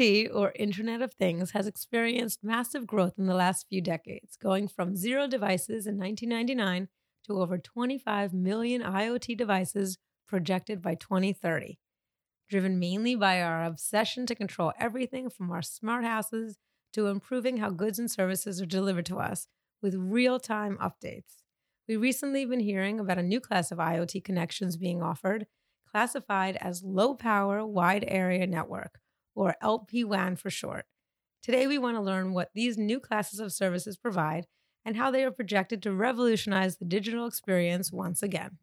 IoT, or Internet of Things, has experienced massive growth in the last few decades, going from zero devices in 1999 to over 25 million IoT devices projected by 2030. Driven mainly by our obsession to control everything from our smart houses to improving how goods and services are delivered to us with real time updates. We recently been hearing about a new class of IoT connections being offered, classified as low power wide area network, or LPWAN for short. Today, we want to learn what these new classes of services provide and how they are projected to revolutionize the digital experience once again.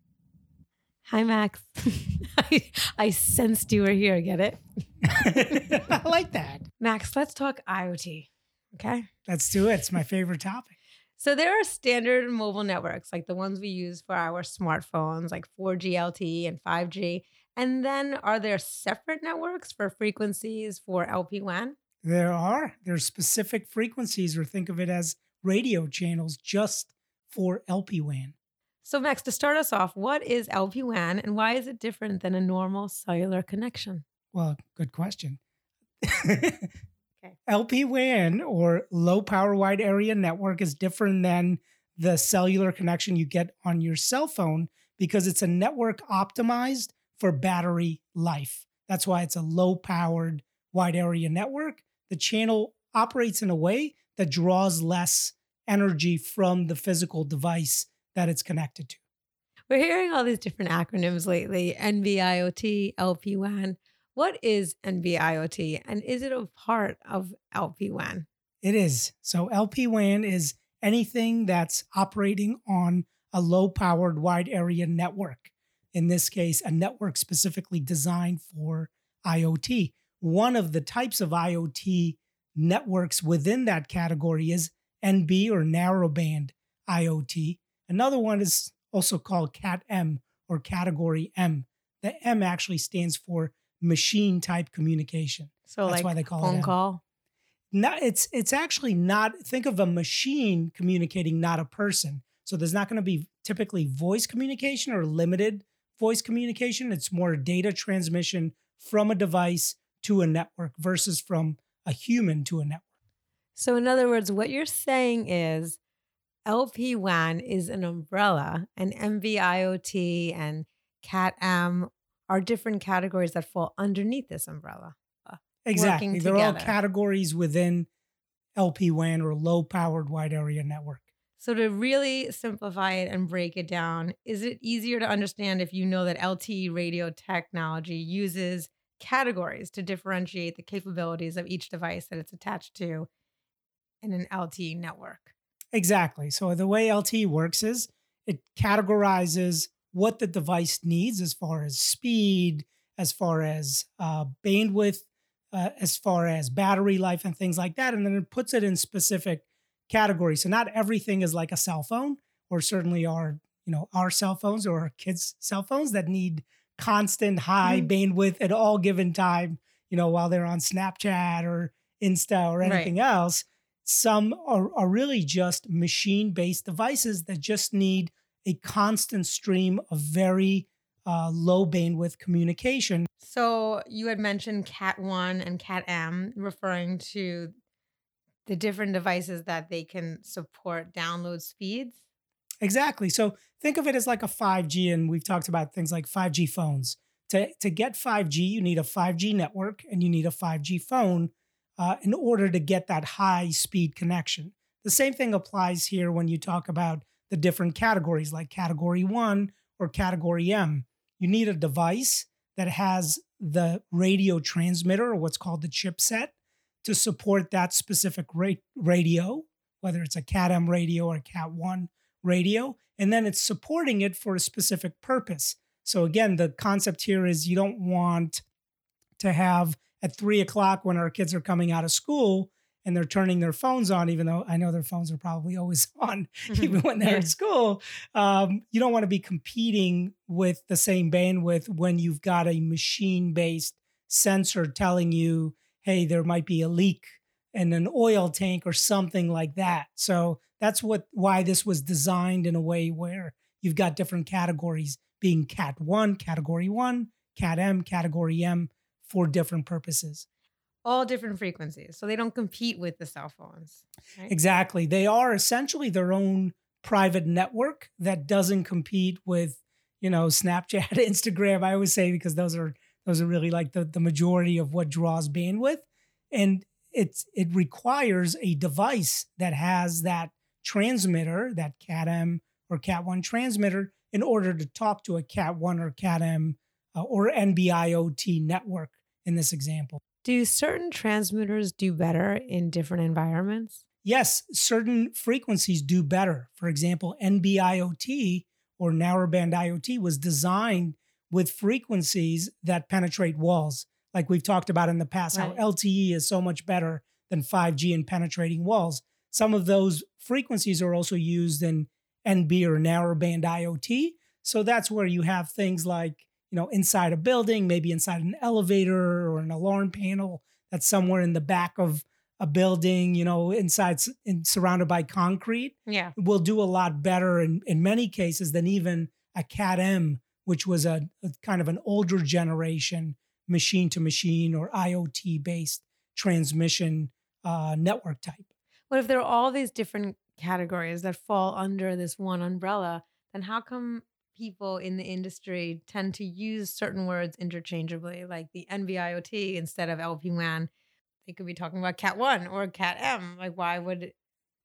Hi, Max. I, I sensed you were here. Get it? I like that. Max, let's talk IoT. Okay. Let's do it. It's my favorite topic. So there are standard mobile networks like the ones we use for our smartphones, like 4G LTE and 5G. And then are there separate networks for frequencies for LPWAN? There are. There's specific frequencies, or think of it as radio channels just for LPWAN. So, Max, to start us off, what is LPWAN and why is it different than a normal cellular connection? Well, good question. okay. LPWAN or low power wide area network is different than the cellular connection you get on your cell phone because it's a network optimized for battery life. That's why it's a low powered wide area network. The channel operates in a way that draws less energy from the physical device that it's connected to. We're hearing all these different acronyms lately NB-IoT, LPWAN. What is NB-IoT and is it a part of LPWAN? It is. So, LPWAN is anything that's operating on a low powered wide area network in this case, a network specifically designed for IoT. One of the types of IoT networks within that category is NB or narrowband IoT. Another one is also called CAT M or Category M. The M actually stands for machine type communication. So that's like why they call phone it phone call. Not, it's it's actually not. Think of a machine communicating, not a person. So there's not going to be typically voice communication or limited voice communication, it's more data transmission from a device to a network versus from a human to a network. So, in other words, what you're saying is LP WAN is an umbrella, and NB-IoT and CAT-M are different categories that fall underneath this umbrella. Exactly. They're all categories within LP WAN or low powered wide area network. So, to really simplify it and break it down, is it easier to understand if you know that LTE radio technology uses categories to differentiate the capabilities of each device that it's attached to in an LTE network? Exactly. So, the way LTE works is it categorizes what the device needs as far as speed, as far as uh, bandwidth, uh, as far as battery life, and things like that. And then it puts it in specific category. So not everything is like a cell phone, or certainly our, you know, our cell phones or our kids' cell phones that need constant high mm-hmm. bandwidth at all given time, you know, while they're on Snapchat or Insta or anything right. else. Some are, are really just machine based devices that just need a constant stream of very uh, low bandwidth communication. So you had mentioned Cat 1 and Cat M, referring to the different devices that they can support download speeds? Exactly. So think of it as like a 5G, and we've talked about things like 5G phones. To, to get 5G, you need a 5G network and you need a 5G phone uh, in order to get that high speed connection. The same thing applies here when you talk about the different categories like category one or category M. You need a device that has the radio transmitter or what's called the chipset to support that specific ra- radio, whether it's a Cat M radio or a Cat 1 radio, and then it's supporting it for a specific purpose. So, again, the concept here is you don't want to have at three o'clock when our kids are coming out of school and they're turning their phones on, even though I know their phones are probably always on, mm-hmm. even when they're at school. Um, you don't want to be competing with the same bandwidth when you've got a machine based sensor telling you hey, there might be a leak in an oil tank or something like that. So that's what why this was designed in a way where you've got different categories being cat 1, category 1, cat M, category M for different purposes. all different frequencies. So they don't compete with the cell phones. Right? Exactly. They are essentially their own private network that doesn't compete with, you know, Snapchat, Instagram. I always say because those are those are really like the, the majority of what draws bandwidth. And it's it requires a device that has that transmitter, that CAT-M or CAT1 transmitter, in order to talk to a CAT1 or CAT-M uh, or NB-IoT network in this example. Do certain transmitters do better in different environments? Yes, certain frequencies do better. For example, NB-IoT or narrowband IoT was designed with frequencies that penetrate walls. Like we've talked about in the past, right. how LTE is so much better than 5G in penetrating walls. Some of those frequencies are also used in NB or narrowband IoT. So that's where you have things like you know, inside a building, maybe inside an elevator or an alarm panel that's somewhere in the back of a building, you know, inside in, surrounded by concrete. Yeah. Will do a lot better in, in many cases than even a CAT M, which was a, a kind of an older generation machine to machine or IoT based transmission uh, network type. But if there are all these different categories that fall under this one umbrella, then how come people in the industry tend to use certain words interchangeably, like the NB-IoT instead of LPWAN. They could be talking about Cat 1 or Cat M. Like, why would it?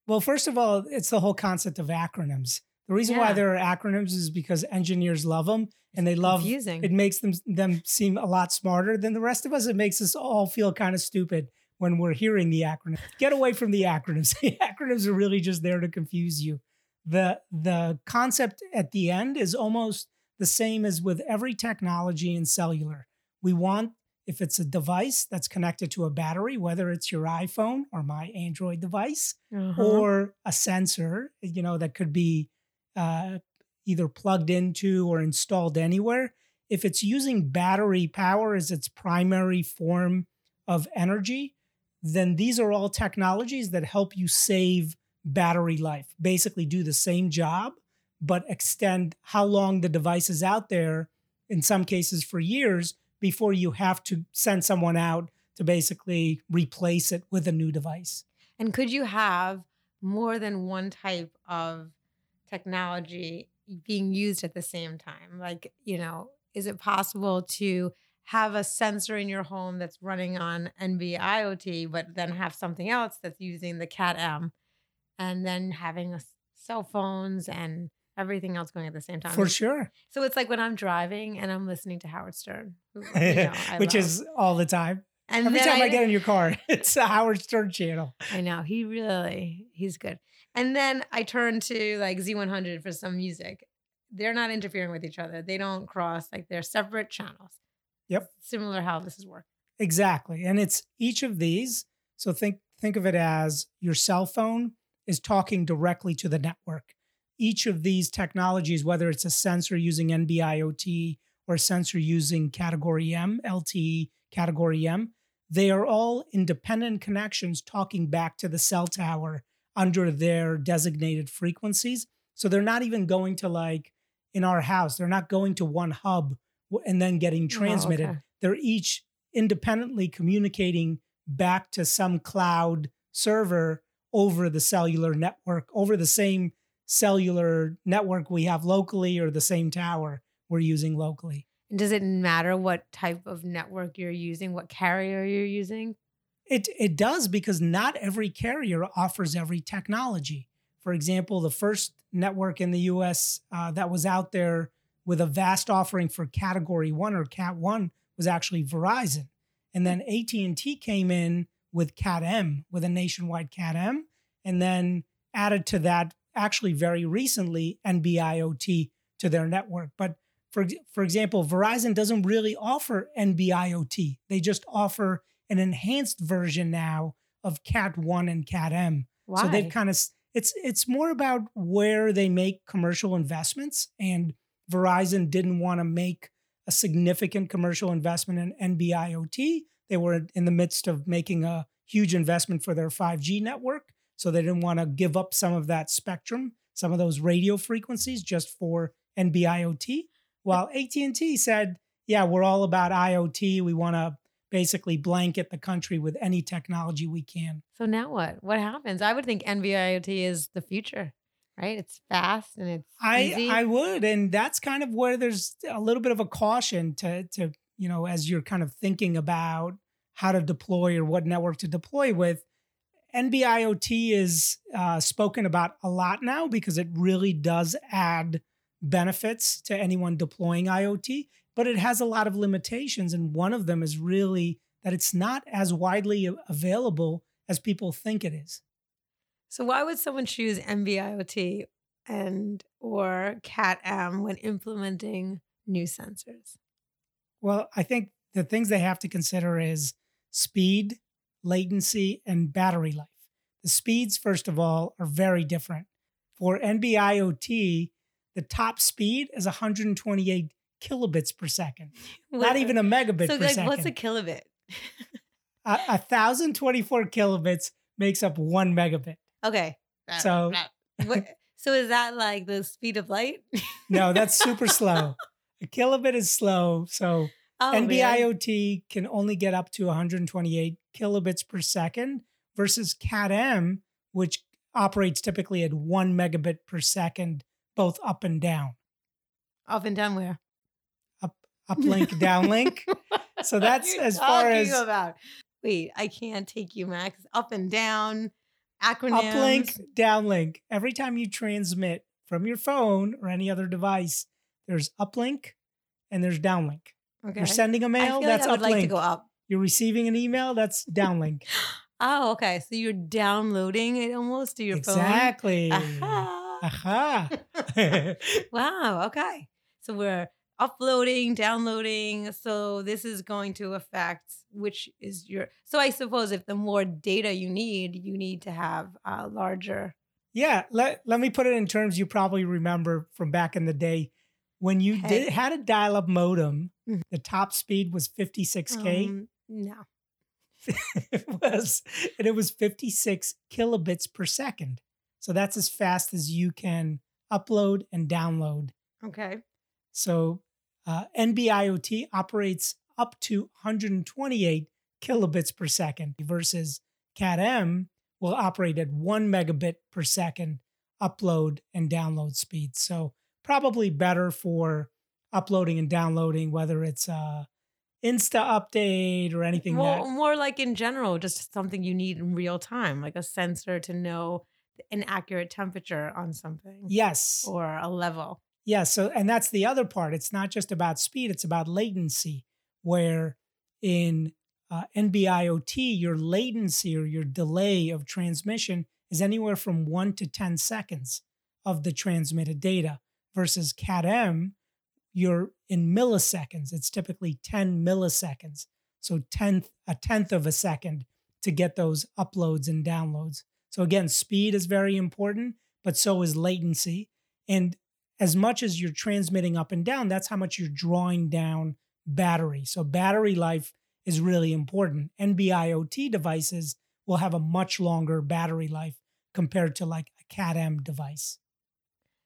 Well, first of all, it's the whole concept of acronyms. The reason yeah. why there are acronyms is because engineers love them and they love confusing. it makes them them seem a lot smarter than the rest of us. It makes us all feel kind of stupid when we're hearing the acronym. Get away from the acronyms. the acronyms are really just there to confuse you the the concept at the end is almost the same as with every technology in cellular. We want if it's a device that's connected to a battery, whether it's your iPhone or my Android device, uh-huh. or a sensor, you know, that could be uh, either plugged into or installed anywhere. If it's using battery power as its primary form of energy, then these are all technologies that help you save battery life, basically do the same job, but extend how long the device is out there, in some cases for years, before you have to send someone out to basically replace it with a new device. And could you have more than one type of technology being used at the same time? Like, you know, is it possible to have a sensor in your home that's running on NB IoT, but then have something else that's using the CAT M and then having cell phones and everything else going at the same time. For sure. So it's like when I'm driving and I'm listening to Howard Stern, who, you know, which love. is all the time. And every time I, I, get in your car, it's a Howard Stern channel. I know he really he's good. And then I turn to like Z100 for some music. They're not interfering with each other. They don't cross. Like they're separate channels. Yep. Similar how this is working. Exactly, and it's each of these. So think think of it as your cell phone is talking directly to the network. Each of these technologies, whether it's a sensor using NB IoT or a sensor using category M, LTE category M, they are all independent connections talking back to the cell tower under their designated frequencies. So they're not even going to like in our house, they're not going to one hub and then getting transmitted. Oh, okay. They're each independently communicating back to some cloud server over the cellular network, over the same cellular network we have locally or the same tower we're using locally. And does it matter what type of network you're using, what carrier you're using? It it does because not every carrier offers every technology. For example, the first network in the U.S. Uh, that was out there with a vast offering for Category One or Cat One was actually Verizon, and then AT and T came in with Cat M, with a nationwide Cat M, and then added to that actually very recently NB IoT to their network. But for, for example, Verizon doesn't really offer NB IoT. They just offer an enhanced version now of Cat 1 and Cat M. Why? So they've kind of it's it's more about where they make commercial investments and Verizon didn't want to make a significant commercial investment in NB IoT. They were in the midst of making a huge investment for their 5G network. So they didn't want to give up some of that spectrum, some of those radio frequencies just for NB-IoT. While AT&T said, yeah, we're all about IoT. We want to basically blanket the country with any technology we can. So now what? What happens? I would think NB-IoT is the future, right? It's fast and it's I easy. I would, and that's kind of where there's a little bit of a caution to to you know as you're kind of thinking about how to deploy or what network to deploy with. NB-IoT is uh, spoken about a lot now because it really does add benefits to anyone deploying IoT, but it has a lot of limitations. And one of them is really that it's not as widely available as people think it is. so why would someone choose NB-IoT and or Cat-M when implementing new sensors? Well, I think the things they have to consider is speed, latency, and battery life. The speeds, first of all, are very different. For NB-IoT, the top speed is 128 kilobits per second, not even a megabit so per like, second. what's a kilobit? a, a 1024 kilobits makes up one megabit. okay. So- What, so is that like the speed of light? No, that's super slow. A kilobit is slow. So Oh. NB-IoT can only get up to 128 kilobits per second versus CAT-M, which operates typically at one megabit per second, both up and down, Up and down where? Uplink, downlink. So that's as far as- about. Wait, I can't take you, Max. Up and down, acronyms. Uplink, downlink. Every time you transmit from your phone or any other device, there's uplink and there's downlink. Okay. You're sending a mail, that's like I would uplink. like to go up. You're receiving an email, that's downlink. Oh, okay. So you're downloading it almost to your exactly. phone. Aha. Aha. wow. Okay. So we're uploading, downloading. So this is going to affect which is your. So I suppose if the more data you need, you need to have a larger. yeah, let, let me put it in terms you probably remember from back in the day. When you Hey. did had a dial-up modem, Mhm. the top speed was 56k. Um, no. it was and it was 56 kilobits per second. So that's as fast as you can upload and download. Okay. So uh, NB-IoT operates up to 128 kilobits per second versus CAT-M will operate at one megabit per second upload and download speed. So probably better for uploading and downloading, whether it's uh, Insta update or anything More, that more like in general, just something you need in real time, like a sensor to know an accurate temperature on something yes or a level. Yeah, so and that's the other part. It's not just about speed, it's about latency, where in uh, NB-IoT, your latency or your delay of transmission is anywhere from one to 10 seconds of the transmitted data versus CAT-M, you're in milliseconds. It's typically 10 milliseconds. So tenth, a tenth of a second to get those uploads and downloads. So again, speed is very important, but so is latency. And as much as you're transmitting up and down, that's how much you're drawing down battery. So battery life is really important. NB-IoT devices will have a much longer battery life compared to like a CAT-M device.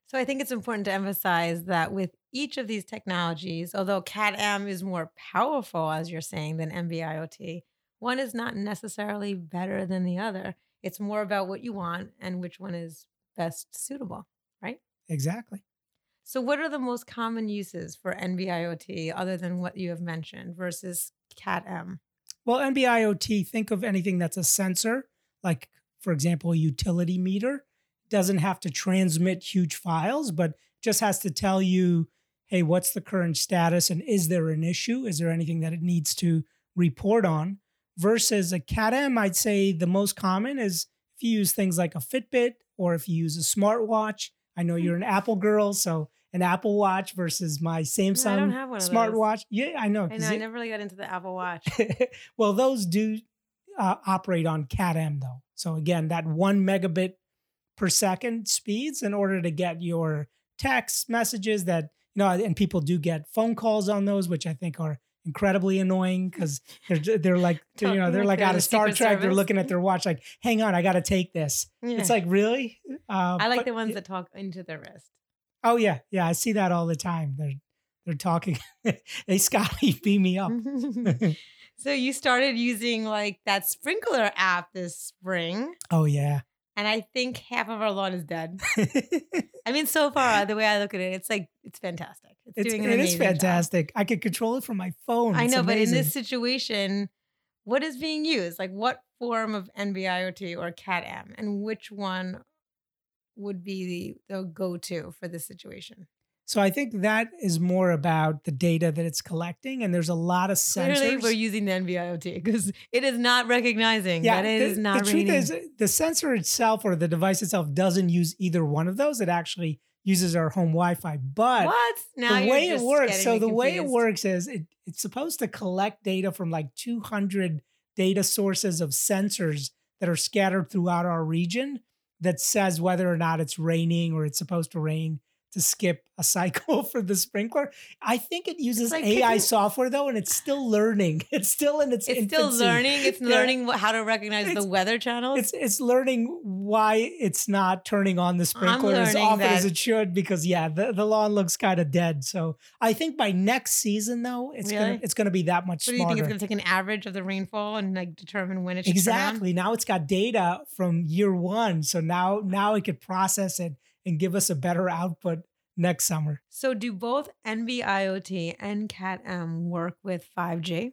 So I think it's important to emphasize that with each of these technologies, although CAT-M is more powerful, as you're saying, than NB-IoT, one is not necessarily better than the other. It's more about what you want and which one is best suitable, right? Exactly. So, what are the most common uses for NB-IoT other than what you have mentioned versus CAT-M? Well, NB-IoT, think of anything that's a sensor, like for example, a utility meter. Doesn't have to transmit huge files, but just has to tell you, hey, what's the current status and is there an issue? Is there anything that it needs to report on? Versus a CAT-M, I'd say the most common is if you use things like a Fitbit or if you use a smartwatch. I know hmm. you're an Apple girl, so an Apple Watch versus my Samsung I don't have one smartwatch. Yeah, I know. I know I it- never really got into the Apple Watch. well, those do uh, operate on CAT-M though. So again, that one megabit per second speeds in order to get your text messages that you know, and people do get phone calls on those, which I think are incredibly annoying because they're they're like you know they're like like they're out of Star Trek. They're looking at their watch like, hang on, I got to take this. It's like really. Uh, I like but- the ones that talk into the wrist. Oh yeah, yeah, I see that all the time. They're they're talking. hey Scotty, beam me up. So you started using like that sprinkler app this spring, Oh yeah. and I think half of our lawn is dead. I mean, so far the way I look at it, it's like it's fantastic. It's, It's, doing an it is amazing job. fantastic. I could control it from my phone. I It's know, but in this situation, what is being used? Like what form of NB-IoT or CAT-M, and which one would be the, the go-to for this situation? So I think that is more about the data that it's collecting, and there's a lot of sensors. Clearly, we're using the NB-IoT because it is not recognizing that it the, is not the truth is the sensor itself or the device itself doesn't use either one of those. It actually uses our home Wi-Fi. But what? Now the way it works, so the way it works is it, it's supposed to collect data from like 200 data sources of sensors that are scattered throughout our region that says whether or not it's raining or it's supposed to rain to skip a cycle for the sprinkler. I think it uses like AI picking- software though, and it's still learning. It's still in its It's still learning. It's Yeah. learning how to recognize the weather channels. It's it's learning why it's not turning on the sprinkler as often as it should because yeah, the, the lawn looks kind of dead. So I think by next season though, it's gonna it's gonna be that much what do you think? smarter. It's going to take an average of the rainfall and like determine when it should turn on? exactly. Now it's got data from year one. So now now it could process it and give us a better output next summer. So, do both NB-IoT and CAT-M work with 5G?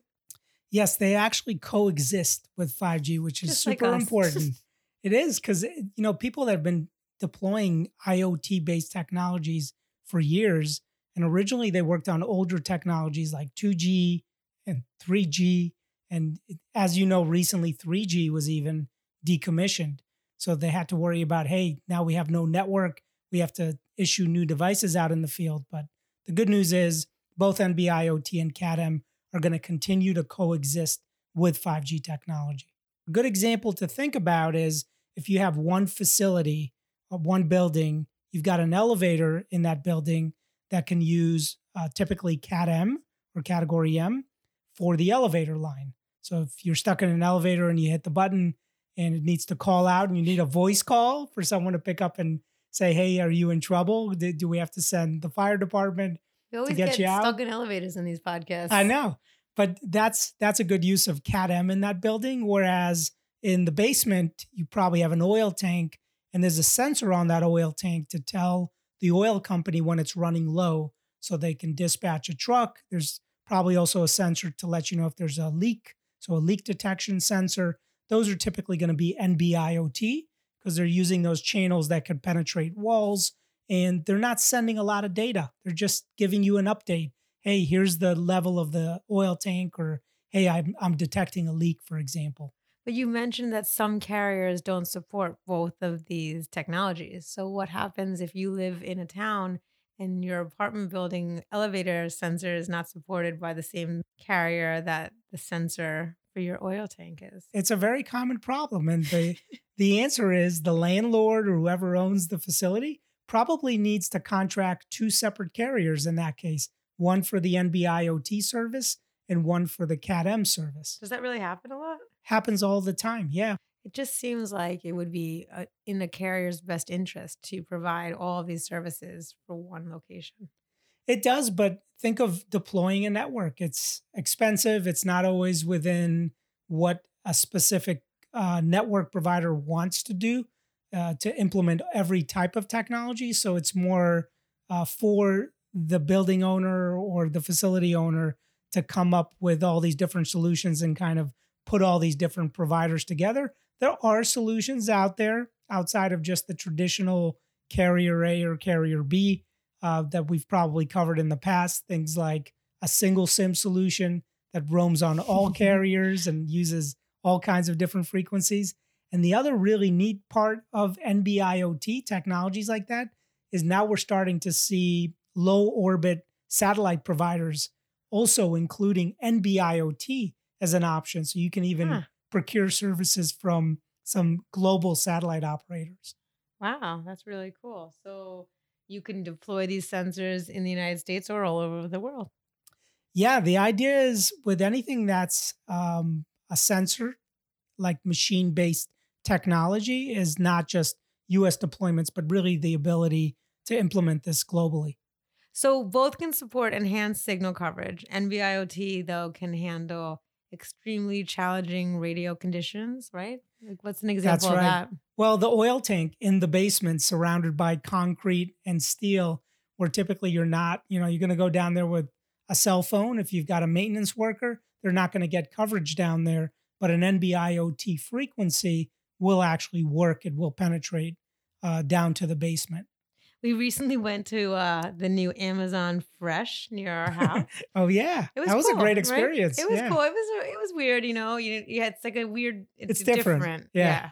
Yes, they actually coexist with 5G, which is Just super us. important. it is because eh, you know people that have been deploying IoT based technologies for years, and originally they worked on older technologies like 2G and 3G, and as you know, recently 3G was even decommissioned, so they had to worry about hey, now we have no network, we have to issue new devices out in the field. But the good news is both NB-IoT and CAT-M are going to continue to coexist with 5G technology. A good example to think about is if you have one facility, uh, one building, you've got an elevator in that building that can use uh, typically Cat M or Category M for the elevator line. So if you're stuck in an elevator and you hit the button and it needs to call out and you need a voice call for someone to pick up and say, Hey, are you in trouble? Do, do we have to send the fire department? We always get get, you out? stuck in elevators in these podcasts. I know, but that's that's a good use of Cat M in that building. Whereas in the basement, you probably have an oil tank, and there's a sensor on that oil tank to tell the oil company when it's running low, so they can dispatch a truck. There's probably also a sensor to let you know if there's a leak, so a leak detection sensor. Those are typically going to be NB-IoT because they're using those channels that could penetrate walls, and they're not sending a lot of data. They're just giving you an update hey, here's the level of the oil tank, or hey, I'm, I'm detecting a leak, for example. But you mentioned that some carriers don't support both of these technologies. So, what happens if you live in a town and your apartment building elevator sensor is not supported by the same carrier that the sensor for your oil tank is? It's a very common problem. And the, the answer is the landlord or whoever owns the facility probably needs to contract two separate carriers in that case one for the NB IoT service and one for the CAT M service. Does that really happen a lot? Happens all the time. Yeah. It just seems like it would be uh, in the carrier's best interest to provide all of these services for one location. It does, but think of deploying a network. It's expensive. It's not always within what a specific uh, network provider wants to do uh, to implement every type of technology. So it's more uh, for the building owner or the facility owner to come up with all these different solutions and kind of put all these different providers together. There are solutions out there outside of just the traditional carrier A or carrier B uh, that we've probably covered in the past. Things like a single SIM solution that roams on all carriers and uses all kinds of different frequencies. And the other really neat part of NB IoT technologies like that is now we're starting to see low orbit satellite providers also including NB IoT as an option. So you can even Huh. procure services from some global satellite operators. Wow, that's really cool. So you can deploy these sensors in the United States or all over the world. Yeah, the idea is with anything that's um, a sensor, like machine based technology, is not just US deployments, but really the ability to implement this globally. So both can support enhanced signal coverage. NB-IoT though can handle extremely challenging radio conditions, right? Like, what's an example of right. that? Well, the oil tank in the basement surrounded by concrete and steel, where typically you're not, you know, you're going to go down there with a cell phone. If you've got a maintenance worker, they're not going to get coverage down there. But an NB-IoT frequency will actually work. It will penetrate uh, down to the basement. We recently went to uh, the new Amazon Fresh near our house. oh yeah, It was that was cool, a great right? experience. It was yeah. cool. It was it was weird, you know. You, you had it's like a weird. It's, different. Yeah.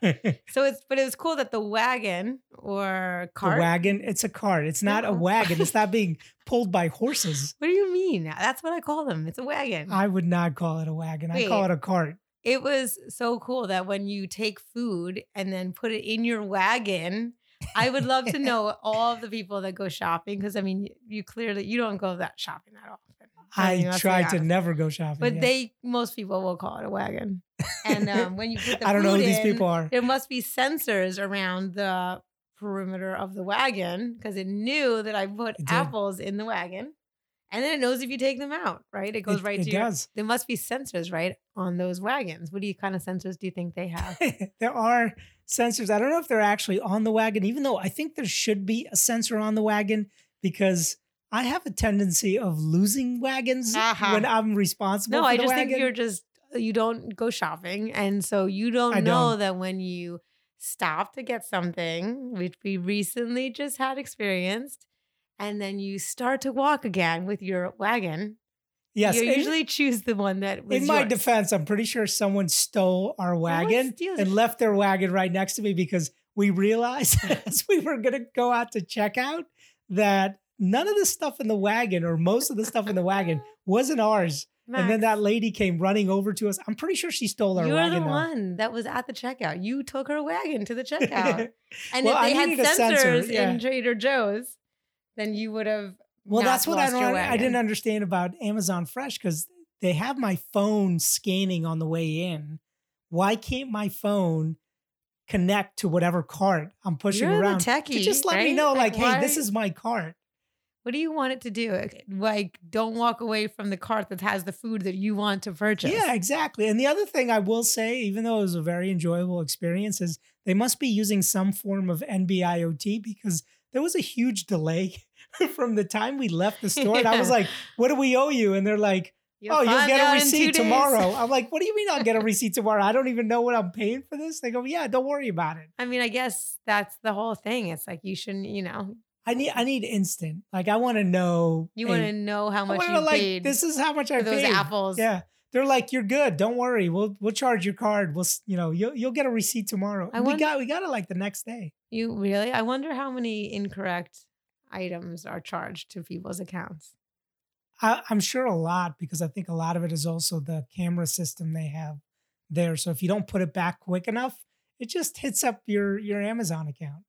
So it's but it was cool that the wagon or the cart. wagon. It's a cart. It's not a wagon. It's not being pulled by horses. What do you mean? That's what I call them. It's a wagon. I would not call it a wagon. I call it a cart. it was so cool that when you take food and then put it in your wagon. I would love to know all the people that go shopping because I mean, you clearly you don't go that shopping that often. I mean, I try to never go shopping. But they, most people will call it a wagon. And um, when you put the I don't know who food these people are. There must be sensors around the perimeter of the wagon because it knew that I put apples in the wagon, and then it knows if you take them out. Right? It goes It- right it to your. does. There must be sensors right on those wagons. What do you kind of sensors do you think they have? there are sensors. I don't know if they're actually on the wagon, even though I think there should be a sensor on the wagon because I have a tendency of losing wagons Uh-huh. when I'm responsible no, I just wagon. think you're just you don't go shopping, and so you don't I know don't. that when you stop to get something, which we recently just had experienced, and then you start to walk again with your wagon. yes, you usually choose the one that was in my yours. defense, I'm pretty sure someone stole our wagon and it? left their wagon right next to me because we realized as we were going to go out to check out that none of the stuff in the wagon or most of the stuff in the wagon wasn't ours. And then that lady came running over to us. I'm pretty sure she stole our You're wagon. the though. one that was at the checkout. You took her wagon to the checkout. And Well, if I they had sensors sensor, yeah. in Trader Joe's, then you would have. Well, that's what I don't. I didn't understand about Amazon Fresh because they have my phone scanning on the way in. Why can't my phone connect to whatever cart I'm pushing You're the around? techie, just let me know, Like, like, hey, this is my cart. What do you want it to do? Like, don't walk away from the cart that has the food that you want to purchase. Yeah, exactly. And the other thing I will say, even though it was a very enjoyable experience, is they must be using some form of NB-IoT because there was a huge delay from the time we left the store. And I was like, what do we owe you? And they're like, You'll oh, you'll get a receipt tomorrow. I'm like, what do you mean I'll get a receipt tomorrow? I don't even know what I'm paying for this. They go, yeah, don't worry about it. I mean, I guess that's the whole thing. It's like you shouldn't, you know, I need I need instant. Like I want to know. you want to know how much wanna you like paid this is how much I for those paid. apples. Yeah. They're like, you're good. Don't worry. We'll we'll charge your card. We'll you know you'll you'll get a receipt tomorrow. I And we got we got it like the next day. You really? I wonder how many incorrect items are charged to people's accounts. I, I'm sure a lot because I think a lot of it is also the camera system they have there. So if you don't put it back quick enough, it just hits up your your Amazon account.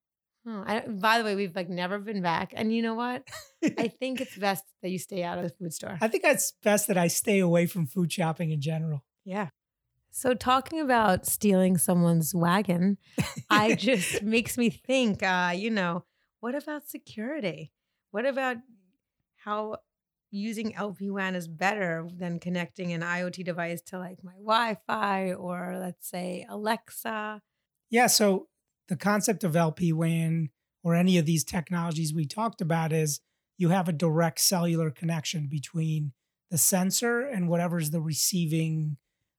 Oh, I, by the way, we've like never been back. And you know what? I think it's best that you stay out of the food store. I think it's best that I stay away from food shopping in general. Yeah. So talking about stealing someone's wagon, I just makes me think, uh, you know, what about security? What about how using LP WAN is better than connecting an IoT device to like my Wi-Fi or let's say Alexa? Yeah. So the concept of LP WAN or any of these technologies we talked about is you have a direct cellular connection between the sensor and whatever's the receiving.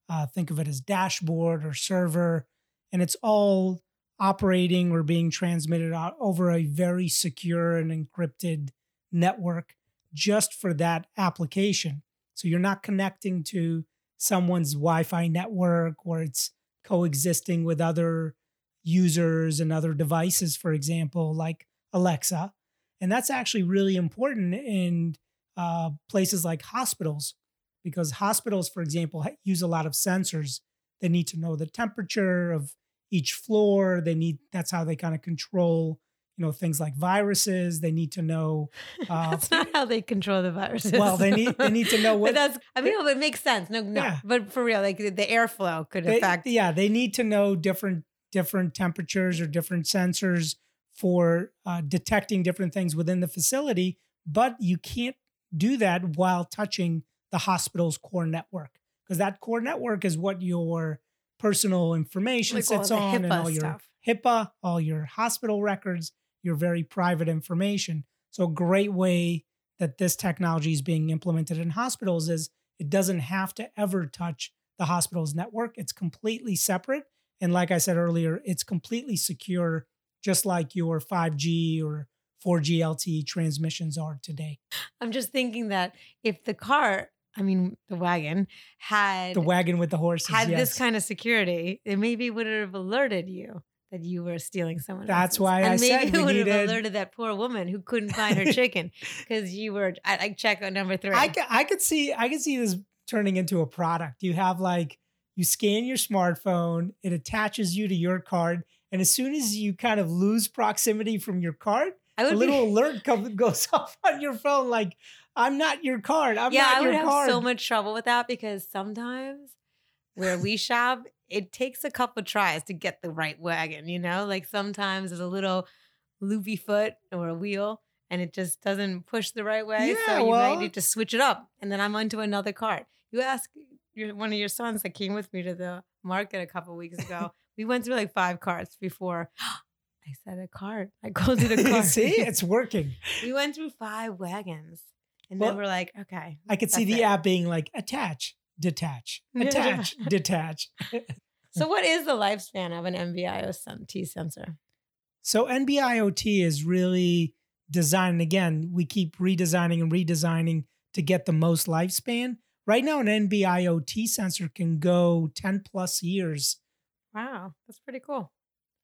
Uh, think of it as dashboard or server, and it's all operating or being transmitted over a very secure and encrypted network just for that application. So you're not connecting to someone's Wi-Fi network where it's coexisting with other users and other devices, for example, like Alexa. And that's actually really important in uh, places like hospitals, because hospitals, for example, use a lot of sensors. They need to know the temperature of each floor. They need that's how they kind of control, you know, things like viruses. They need to know. Uh, That's not how they control the viruses. well, they need they need to know what that's I mean, no, it makes sense. No, no. Yeah. But for real, like the, the airflow could they, affect. yeah they need to know different different temperatures or different sensors for uh, detecting different things within the facility but you can't do that while touching the hospital's core network because that core network is what your personal information Like sits on and all your stuff. HIPAA, all your hospital records, your very private information. So, a great way that this technology is being implemented in hospitals is it doesn't have to ever touch the hospital's network. It's completely separate. And like I said earlier, it's completely secure, just like your 5G or 4G LTE transmissions are today. I'm just thinking that if the car, I mean the wagon, had The wagon with the horses. had yes. this kind of security, it maybe would have alerted you that you were stealing someone That's else's. why and I maybe said it we would needed- have alerted that poor woman who couldn't find her chicken because you were I, like check on number three. I could, I could see I could see this turning into a product. You have like you scan your smartphone, it attaches you to your card, and as soon as you kind of lose proximity from your card, a little be, alert comes goes off on your phone like I'm not your card. I'm yeah, not I would your have card. so much trouble with that because sometimes where we shop, it takes a couple tries to get the right wagon. You know, like sometimes there's a little loopy foot or a wheel. And it just doesn't push the right way, Yeah, so you well- might need to switch it up, and then I'm onto another cart. You ask your, one of your sons that came with me to the market a couple weeks ago. we went through like five carts before. I said a cart. I called it a cart. see, it's working. we went through five wagons, and Well, then we're like, okay. I could see the it. app being like attach, detach, attach, detach. So, what is the lifespan of an NB-IoT sensor? So NB-IoT is really designed. Again, we keep redesigning and redesigning to get the most lifespan. Right now, an NB-IoT sensor can go 10 plus years. Wow, that's pretty cool.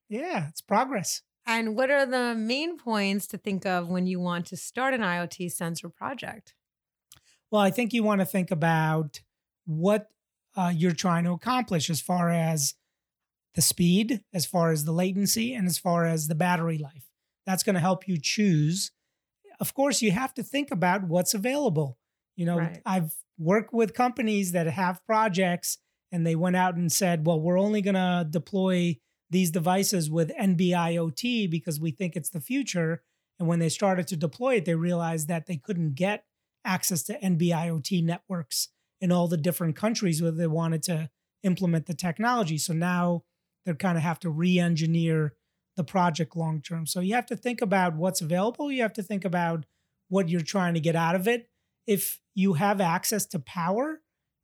Yeah, it's progress. And what are the main points to think of when you want to start an IoT sensor project? Well, I think you want to think about what uh, you're trying to accomplish as far as the speed, as far as the latency, and as far as the battery life. That's going to help you choose. Of course, you have to think about what's available. You know, Right. I've worked with companies that have projects and they went out and said, well, we're only going to deploy these devices with NB-IoT because we think it's the future. And when they started to deploy it, they realized that they couldn't get access to NB-IoT networks in all the different countries where they wanted to implement the technology. So now they kind of have to re-engineer the project long term. So you have to think about what's available. You have to think about what you're trying to get out of it. If you have access to power,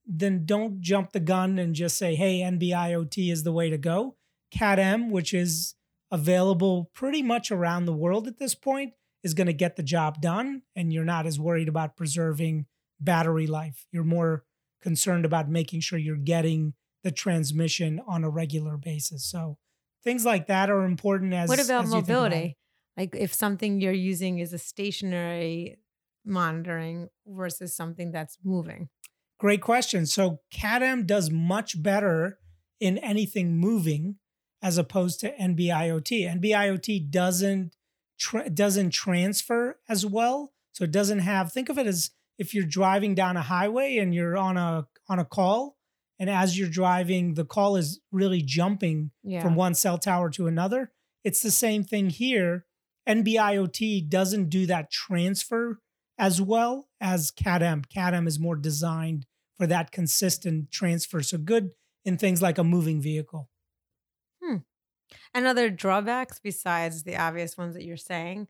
then don't jump the gun and just say, hey, NB-IoT is the way to go. CAT-M, which is available pretty much around the world at this point, is going to get the job done. And you're not as worried about preserving battery life. You're more concerned about making sure you're getting the transmission on a regular basis. So things like that are important as what about as think about mobility? Like if something you're using is a stationary monitoring versus something that's moving. Great question. So CAT-M does much better in anything moving as opposed to NB-IoT. NB-IoT doesn't tra- doesn't transfer as well, so it doesn't have. Think of it as if you're driving down a highway and you're on a on a call, and as you're driving, the call is really jumping Yeah. from one cell tower to another. It's the same thing here. NB-IoT doesn't do that transfer as well as CAT-M. CAT-M is more designed for that consistent transfer. So good in things like a moving vehicle. Hmm. and other drawbacks besides the obvious ones that you're saying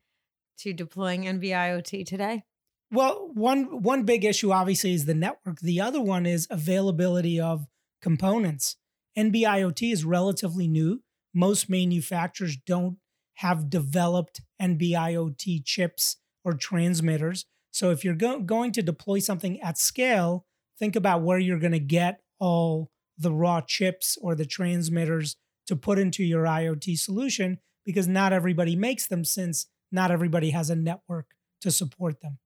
to deploying NB-IoT today? Well, one one big issue obviously is the network. The other one is availability of components. NB-IoT is relatively new. Most manufacturers don't have developed NB-IoT chips or transmitters. So if you're go- going to deploy something at scale, think about where you're going to get all the raw chips or the transmitters to put into your IoT solution because not everybody makes them since not everybody has a network to support them.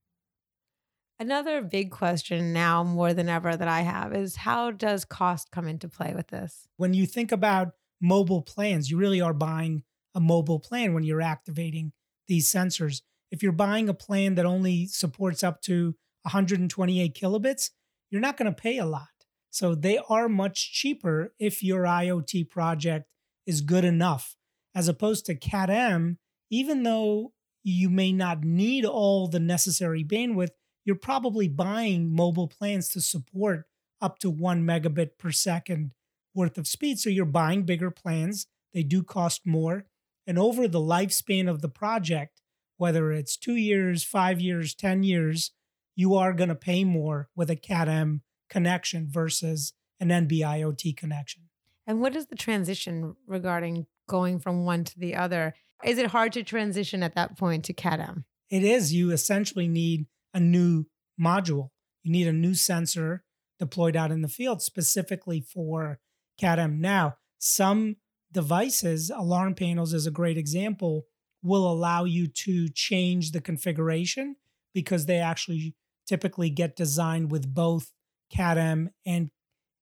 Another big question now more than ever that I have is how does cost come into play with this? when you think about mobile plans, you really are buying a mobile plan when you're activating these sensors. If you're buying a plan that only supports up to 128 kilobits, you're not going to pay a lot. So they are much cheaper if your IoT project is good enough, as opposed to CAT-M, even though you may not need all the necessary bandwidth, you're probably buying mobile plans to support up to one megabit per second worth of speed. So you're buying bigger plans. They do cost more. And over the lifespan of the project, whether it's two years, five years, 10 years, you are going to pay more with a CAT M connection versus an NB IoT connection. And what is the transition regarding going from one to the other? Is it hard to transition at that point to CAT M? It is. You essentially need a new module. You need a new sensor deployed out in the field specifically for CAT M. Now, some devices, alarm panels is a great example, will allow you to change the configuration because they actually typically get designed with both CAT M and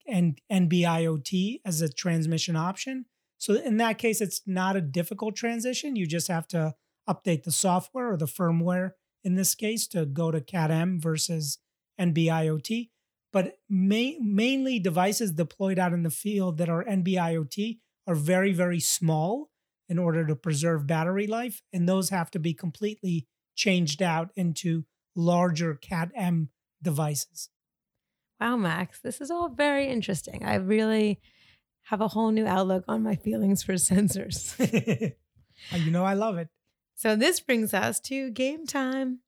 and NB-IoT as a transmission option. So in that case, it's not a difficult transition. You just have to update the software or the firmware in this case to go to CAT M versus NB-IoT. But ma- mainly devices deployed out in the field that are NB-IoT are very, very small in order to preserve battery life. And those have to be completely changed out into larger CAT M devices. Wow, Max, this is all very interesting. I really have a whole new outlook on my feelings for sensors. Uh, you know, I love it. So, this brings us to game time.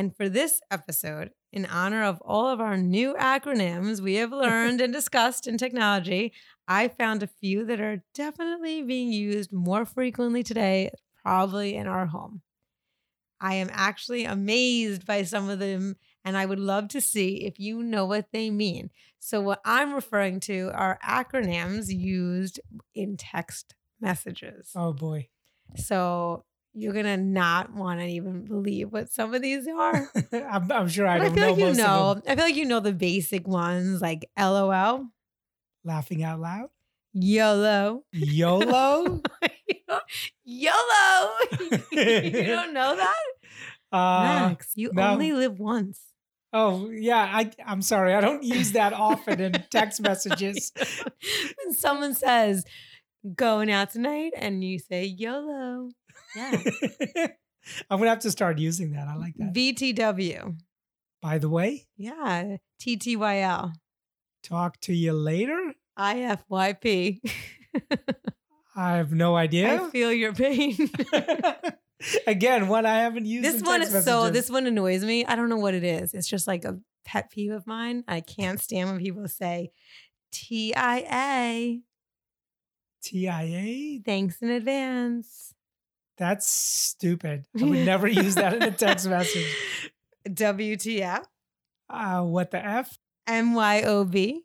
And for this episode, in honor of all of our new acronyms we have learned and discussed in technology, I found a few that are definitely being used more frequently today, probably in our home. I am actually amazed by some of them, and I would love to see if you know what they mean. So, what I'm referring to are acronyms used in text messages. Oh boy. So, you're gonna not want to even believe what some of these are. I'm, I'm, sure I but don't I feel know like you most know. of them. I feel like you know the basic ones like LOL, Laughing out loud. YOLO, YOLO. YOLO. you don't know that, Uh, Max? You no. only live once. oh yeah, I I'm sorry. I don't use that often in text messages. when someone says going out tonight and you say YOLO, yeah, I'm gonna have to start using that. I like that. BTW, By the way, yeah, TTYL, talk to you later. IFYP. I have no idea. I feel your pain. Again, one I haven't used. this one is so this one annoys me. I don't know what it is. It's just like a pet peeve of mine. I can't stand when people say TIA. TIA. Thanks in advance. That's stupid. I would never use that in a text message. WTF. Uh, what the f? MYOB.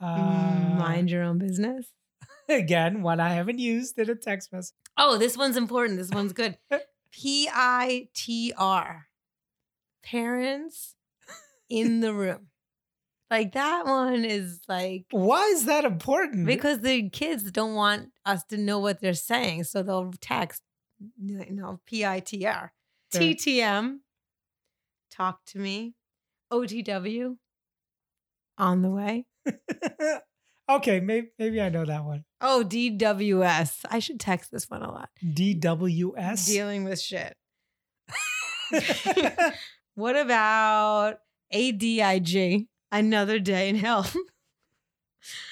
Uh, Mind your own business. again, one I haven't used in a text message. Oh, this one's important. This one's good. PITR. Parents in the room. Like that one is like Why is that important? because the kids don't want us to know what they're saying, so they'll text, you know, PITR, Yeah. TTM, talk to me, OTW, on the way. okay, maybe maybe I know that one. Oh, DWS. I should text this one a lot. DWS. Dealing with shit. What about ADIG? Another day in hell.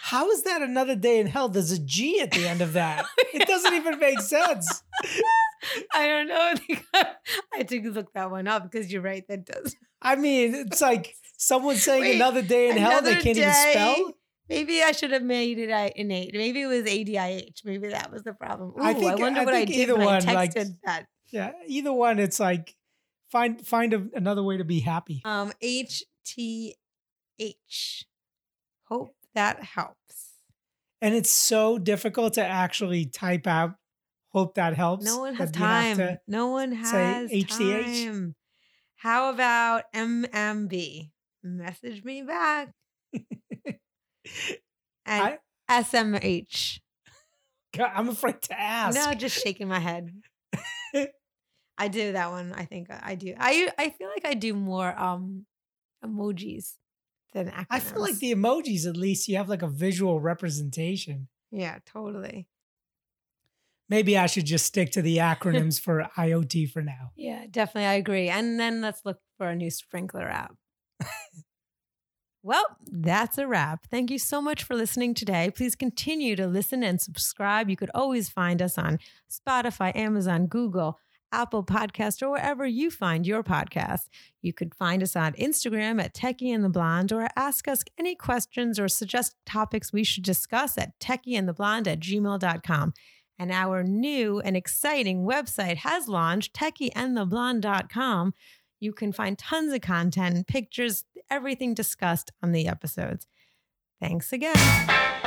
How is that another day in hell? There's a G at the end of that. It doesn't even make sense. I don't know. I had to look that one up because you're right. That does. I mean, it's like someone saying Wait, another day in hell they can't even spell. Maybe I should have made it innate. Maybe it was ADIH. Maybe that was the problem. Ooh, I I, wonder I what I did either when one, I texted like- that. Yeah, either one, it's like find find a, another way to be happy. Um, HTH. Hope that helps. And it's so difficult to actually type out. Hope that helps. No one has that you have time. to- no one say has HTH? time. How about MMB? Message me back. And SMH. God, I'm afraid to ask. No, just shaking my head. I do that one. I think I do. I I feel like I do more um emojis than acronyms. I feel like the emojis, at least, you have like a visual representation. yeah, totally. maybe I should just stick to the acronyms for IoT for now. Yeah, definitely. I agree. And then let's look for a new sprinkler app. well, that's a wrap. Thank you so much for listening today. Please continue to listen and subscribe. You could always find us on Spotify, Amazon, Google, Apple Podcast, or wherever you find your podcast. You could find us on Instagram at Techie and the Blonde or ask us any questions or suggest topics we should discuss at techieandtheblonde at gmail.com. And our new and exciting website has launched, techieandtheblonde.com. You can find tons of content, pictures, everything discussed on the episodes. Thanks again.